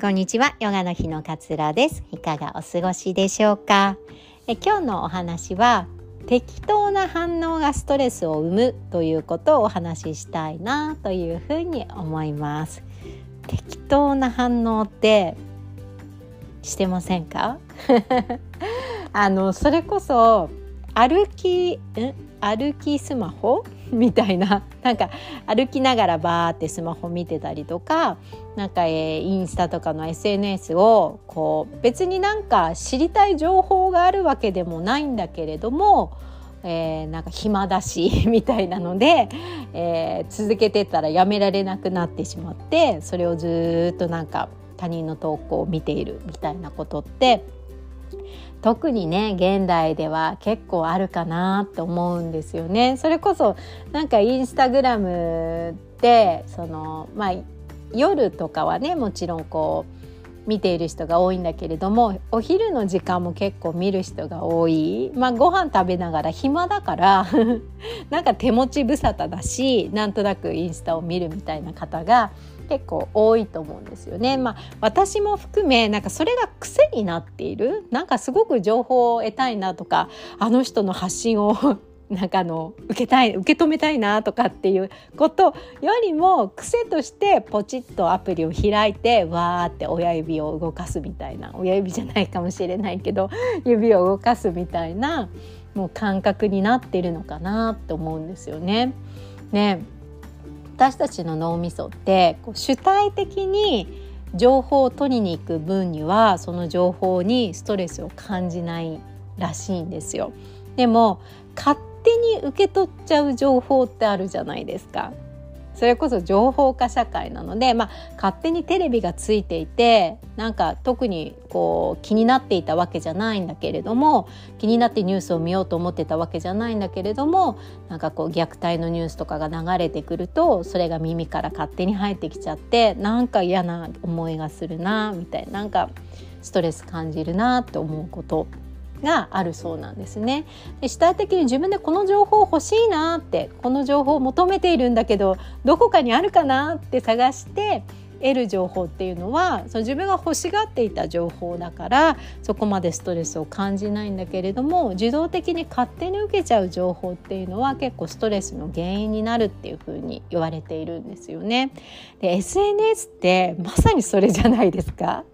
こんにちはヨガの日のかつらです。いかがお過ごしでしょうか？え今日のお話は適当な反応がストレスを生むということをお話ししたいなというふうに思います。適当な反応ってしてませんか？あのそれこそ歩きん歩きスマホ みたいな。なんか歩きながらバーってスマホ見てたりとかなんか、えー、インスタとかの SNS をこう別になんか知りたい情報があるわけでもないんだけれども、えー、なんか暇だし みたいなので、えー、続けてたらやめられなくなってしまってそれをずっとなんか他人の投稿を見ているみたいなことって特にね現代では結構あるかなって思うんですよね。それこそなんかインスタグラムでそのまあ夜とかはねもちろんこう見ている人が多いんだけれどもお昼の時間も結構見る人が多い、まあ、ご飯食べながら暇だから なんか手持ち無沙汰だしなんとなくインスタを見るみたいな方が結構多いと思うんですよね。まあ、私も含めなんかそれが癖になっているなんかすごく情報を得たいなとかあの人の発信を なんかあの受けたい受け止めたいなとかっていうことよりも癖としてポチッとアプリを開いてわーって親指を動かすみたいな親指じゃないかもしれないけど 指を動かすみたいなもう感覚になってるのかなって思うんですよね。ね私たちの脳みそってこう主体的に情報を取りに行く分にはその情報にストレスを感じないらしいんですよ。でも勝手に受け取っちゃう情報ってあるじゃないですか。それこそ情報化社会なので、まあ、勝手にテレビがついていてなんか特にこう気になっていたわけじゃないんだけれども気になってニュースを見ようと思ってたわけじゃないんだけれどもなんかこう虐待のニュースとかが流れてくるとそれが耳から勝手に入ってきちゃってなんか嫌な思いがするなみたいななんかストレス感じるなって思うこと。があるそうなんですね。で主体的に自分でこの情報欲しいなってこの情報を求めているんだけどどこかにあるかなって探して得る情報っていうのはその自分が欲しがっていた情報だからそこまでストレスを感じないんだけれども自動的に勝手に受けちゃう情報っていうのは結構ストレスの原因になるっていうふうに言われているんですよね。で SNS ってまさにそれじゃないですか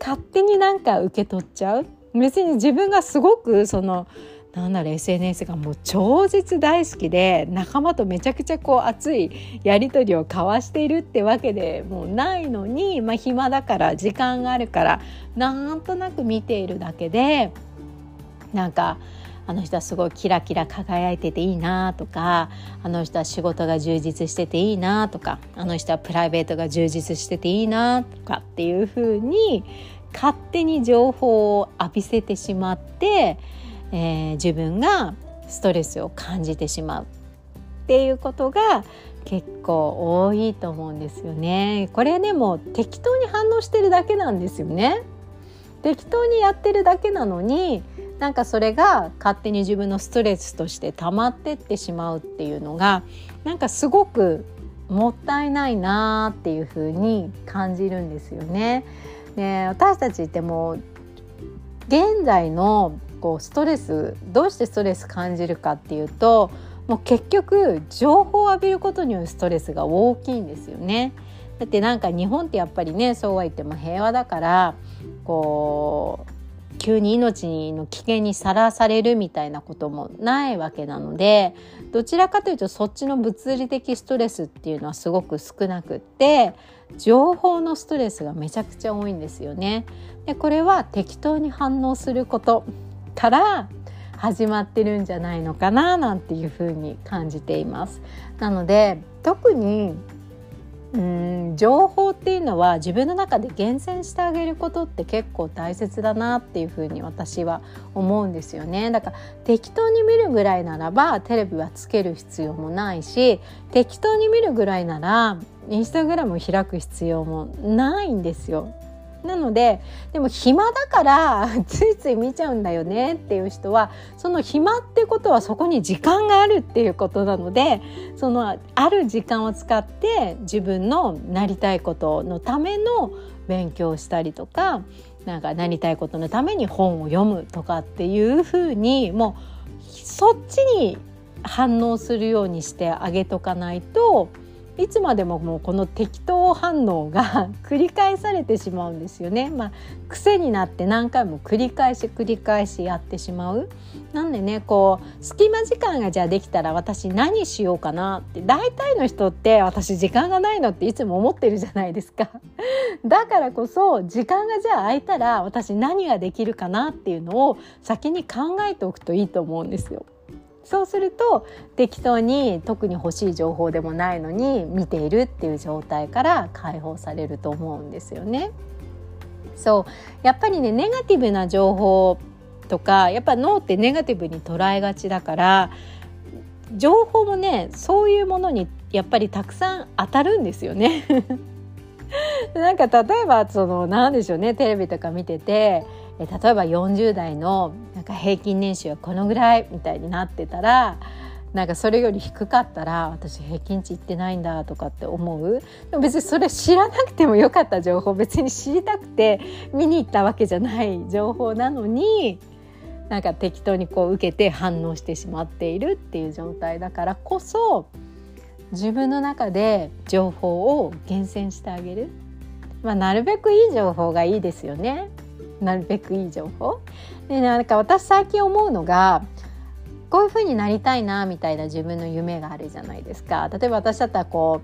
勝手になんか受け取っちゃう別に自分がすごくそのなんだろう SNS がもう超絶大好きで仲間とめちゃくちゃこう熱いやり取りを交わしているってわけでもうないのに、まあ、暇だから時間があるからなんとなく見ているだけでなんかあの人はすごいキラキラ輝いてていいなとかあの人は仕事が充実してていいなとかあの人はプライベートが充実してていいなとかっていうふうに勝手に情報を浴びせてしまって、えー、自分がストレスを感じてしまうっていうことが結構多いと思うんですよね。これでも適当に反応してるだけなんですよね。適当にやってるだけなのになんかそれが勝手に自分のストレスとして溜まってってしまうっていうのがなんかすごくもったいないなっていうふうに感じるんですよね。で私たちってもう現在のこうストレスどうしてストレス感じるかっていうともう結局情報を浴びることによるストレスが大きいんですよね。だってなんか日本ってやっぱりねそうは言っても平和だからこう急に命の危険にさらされるみたいなこともないわけなのでどちらかというとそっちの物理的ストレスっていうのはすごく少なくって情報のストレスがめちゃくちゃ多いんですよね。でこれは適当に反応することから始まってるんじゃないのかななんていうふうに感じています。なので特にうん情報っていうのは自分の中で厳選してあげることって結構大切だなっていうふうに私は思うんですよねだから適当に見るぐらいならばテレビはつける必要もないし適当に見るぐらいならインスタグラムを開く必要もないんですよ。なのででも暇だから ついつい見ちゃうんだよねっていう人はその暇ってことはそこに時間があるっていうことなのでそのある時間を使って自分のなりたいことのための勉強したりとかなんかなりたいことのために本を読むとかっていうふうにもうそっちに反応するようにしてあげとかないといつまでももうこの適当反応が 繰り返されてしまうんですよね。まあ、癖になって何回も繰り返し繰り返しやってしまう。なんでねこう隙間時間がじゃあできたら私何しようかなって大体の人って私時間がないのっていつも思ってるじゃないですか。だからこそ時間がじゃあ空いたら私何ができるかなっていうのを先に考えておくといいと思うんですよ。そうすると適当に特に欲しい情報でもないのに見ているっていう状態から解放されると思うんですよね。そうやっぱりねネガティブな情報とかやっぱ脳ってネガティブに捉えがちだから情報もねそういうものにやっぱりたくさん当たるんですよね。なんか例えばその何でしょうねテレビとか見てて例えば40代のなんか平均年収はこのぐらいみたいになってたらなんかそれより低かったら私平均値いってないんだとかって思うでも別にそれ知らなくてもよかった情報別に知りたくて見に行ったわけじゃない情報なのになんか適当にこう受けて反応してしまっているっていう状態だからこそ自分の中で情報を厳選してあげる、まあ、なるべくいい情報がいいですよね。なるべくいい情報？でなんか私最近思うのがこういう風になりたいなみたいな自分の夢があるじゃないですか。例えば私だったらこ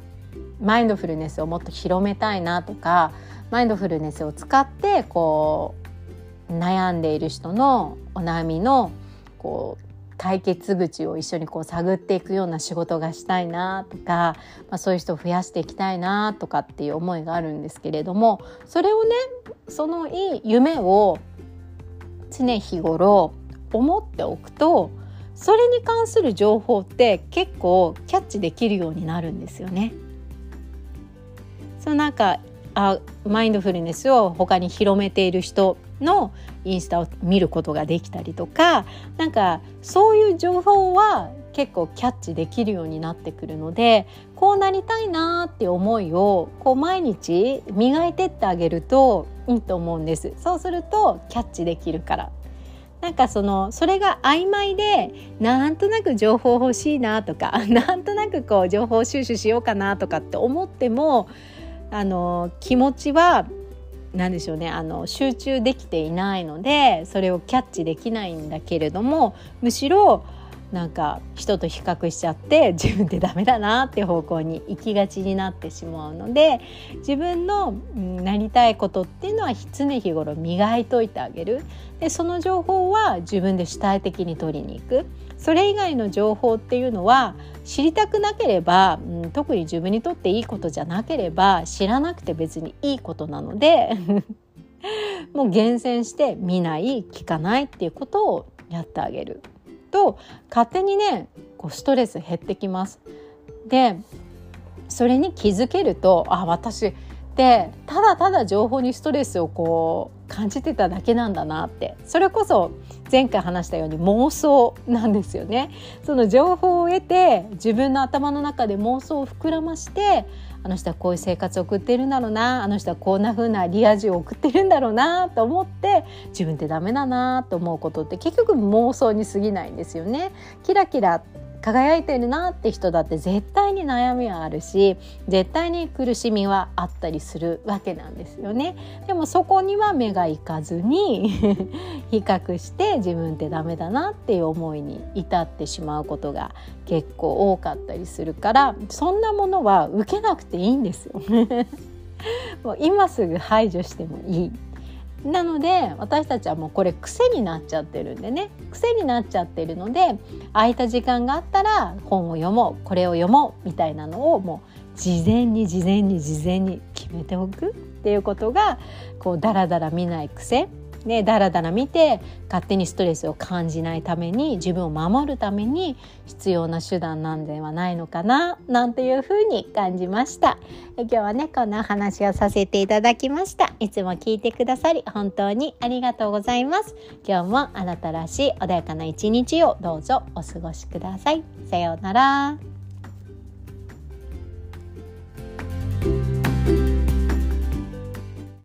うマインドフルネスをもっと広めたいなとかマインドフルネスを使ってこう悩んでいる人のお悩みのこう解決口を一緒にこう探っていくような仕事がしたいなとか、まあ、そういう人を増やしていきたいなとかっていう思いがあるんですけれどもそれをねそのいい夢を常日頃思っておくとそれに関する情報って結構キャッチできるようになるんですよね。そうなんかあマインドフルネスを他に広めている人のインスタを見ることができたりとかなんかそういう情報は結構キャッチできるようになってくるのでこうなりたいなって思いをこう毎日磨いてってあげるといいと思うんです。そうするとキャッチできるから。なんかそのそれが曖昧でなんとなく情報欲しいなとか なんとなくこう情報収集しようかなとかって思ってもあの気持ちは何でしょうねあの集中できていないのでそれをキャッチできないんだけれどもむしろなんか人と比較しちゃって 自分ってダメだなって方向に行きがちになってしまうので自分のなりたいことっていうのは常日頃磨いといてあげるでその情報は自分で主体的に取りに行くそれ以外の情報っていうのは知りたくなければ、うん、特に自分にとっていいことじゃなければ知らなくて別にいいことなので もう厳選して見ない聞かないっていうことをやってあげる。と勝手にねこうストレス減ってきます。でそれに気づけるとあ私ってただただ情報にストレスをこう感じてただけなんだなってそれこそ前回話したように妄想なんですよね。その情報を得て自分の頭の中で妄想を膨らましてあの人はこういう生活を送ってるんだろうなあの人はこんな風なリア充を送ってるんだろうなと思って自分ってダメだなと思うことって結局妄想に過ぎないんですよね。キラキラ輝いてるなって人だって絶対に悩みはあるし絶対に苦しみはあったりするわけなんですよね。でもそこには目がいかずに 比較して自分ってダメだなっていう思いに至ってしまうことが結構多かったりするからそんなものは受けなくていいんですよ もう今すぐ排除してもいい。なので私たちはもうこれ癖になっちゃってるんでね。癖になっちゃってるので空いた時間があったら本を読もうこれを読もうみたいなのをもう事前に事前に事前に決めておくっていうことがこうダラダラ見ない癖ね、だらだら見て勝手にストレスを感じないために自分を守るために必要な手段なんではないのかななんていうふうに感じました。今日はねこんな話をさせていただきました。いつも聞いてくださり本当にありがとうございます。今日もあなたらしい穏やかな一日をどうぞお過ごしください。さようなら。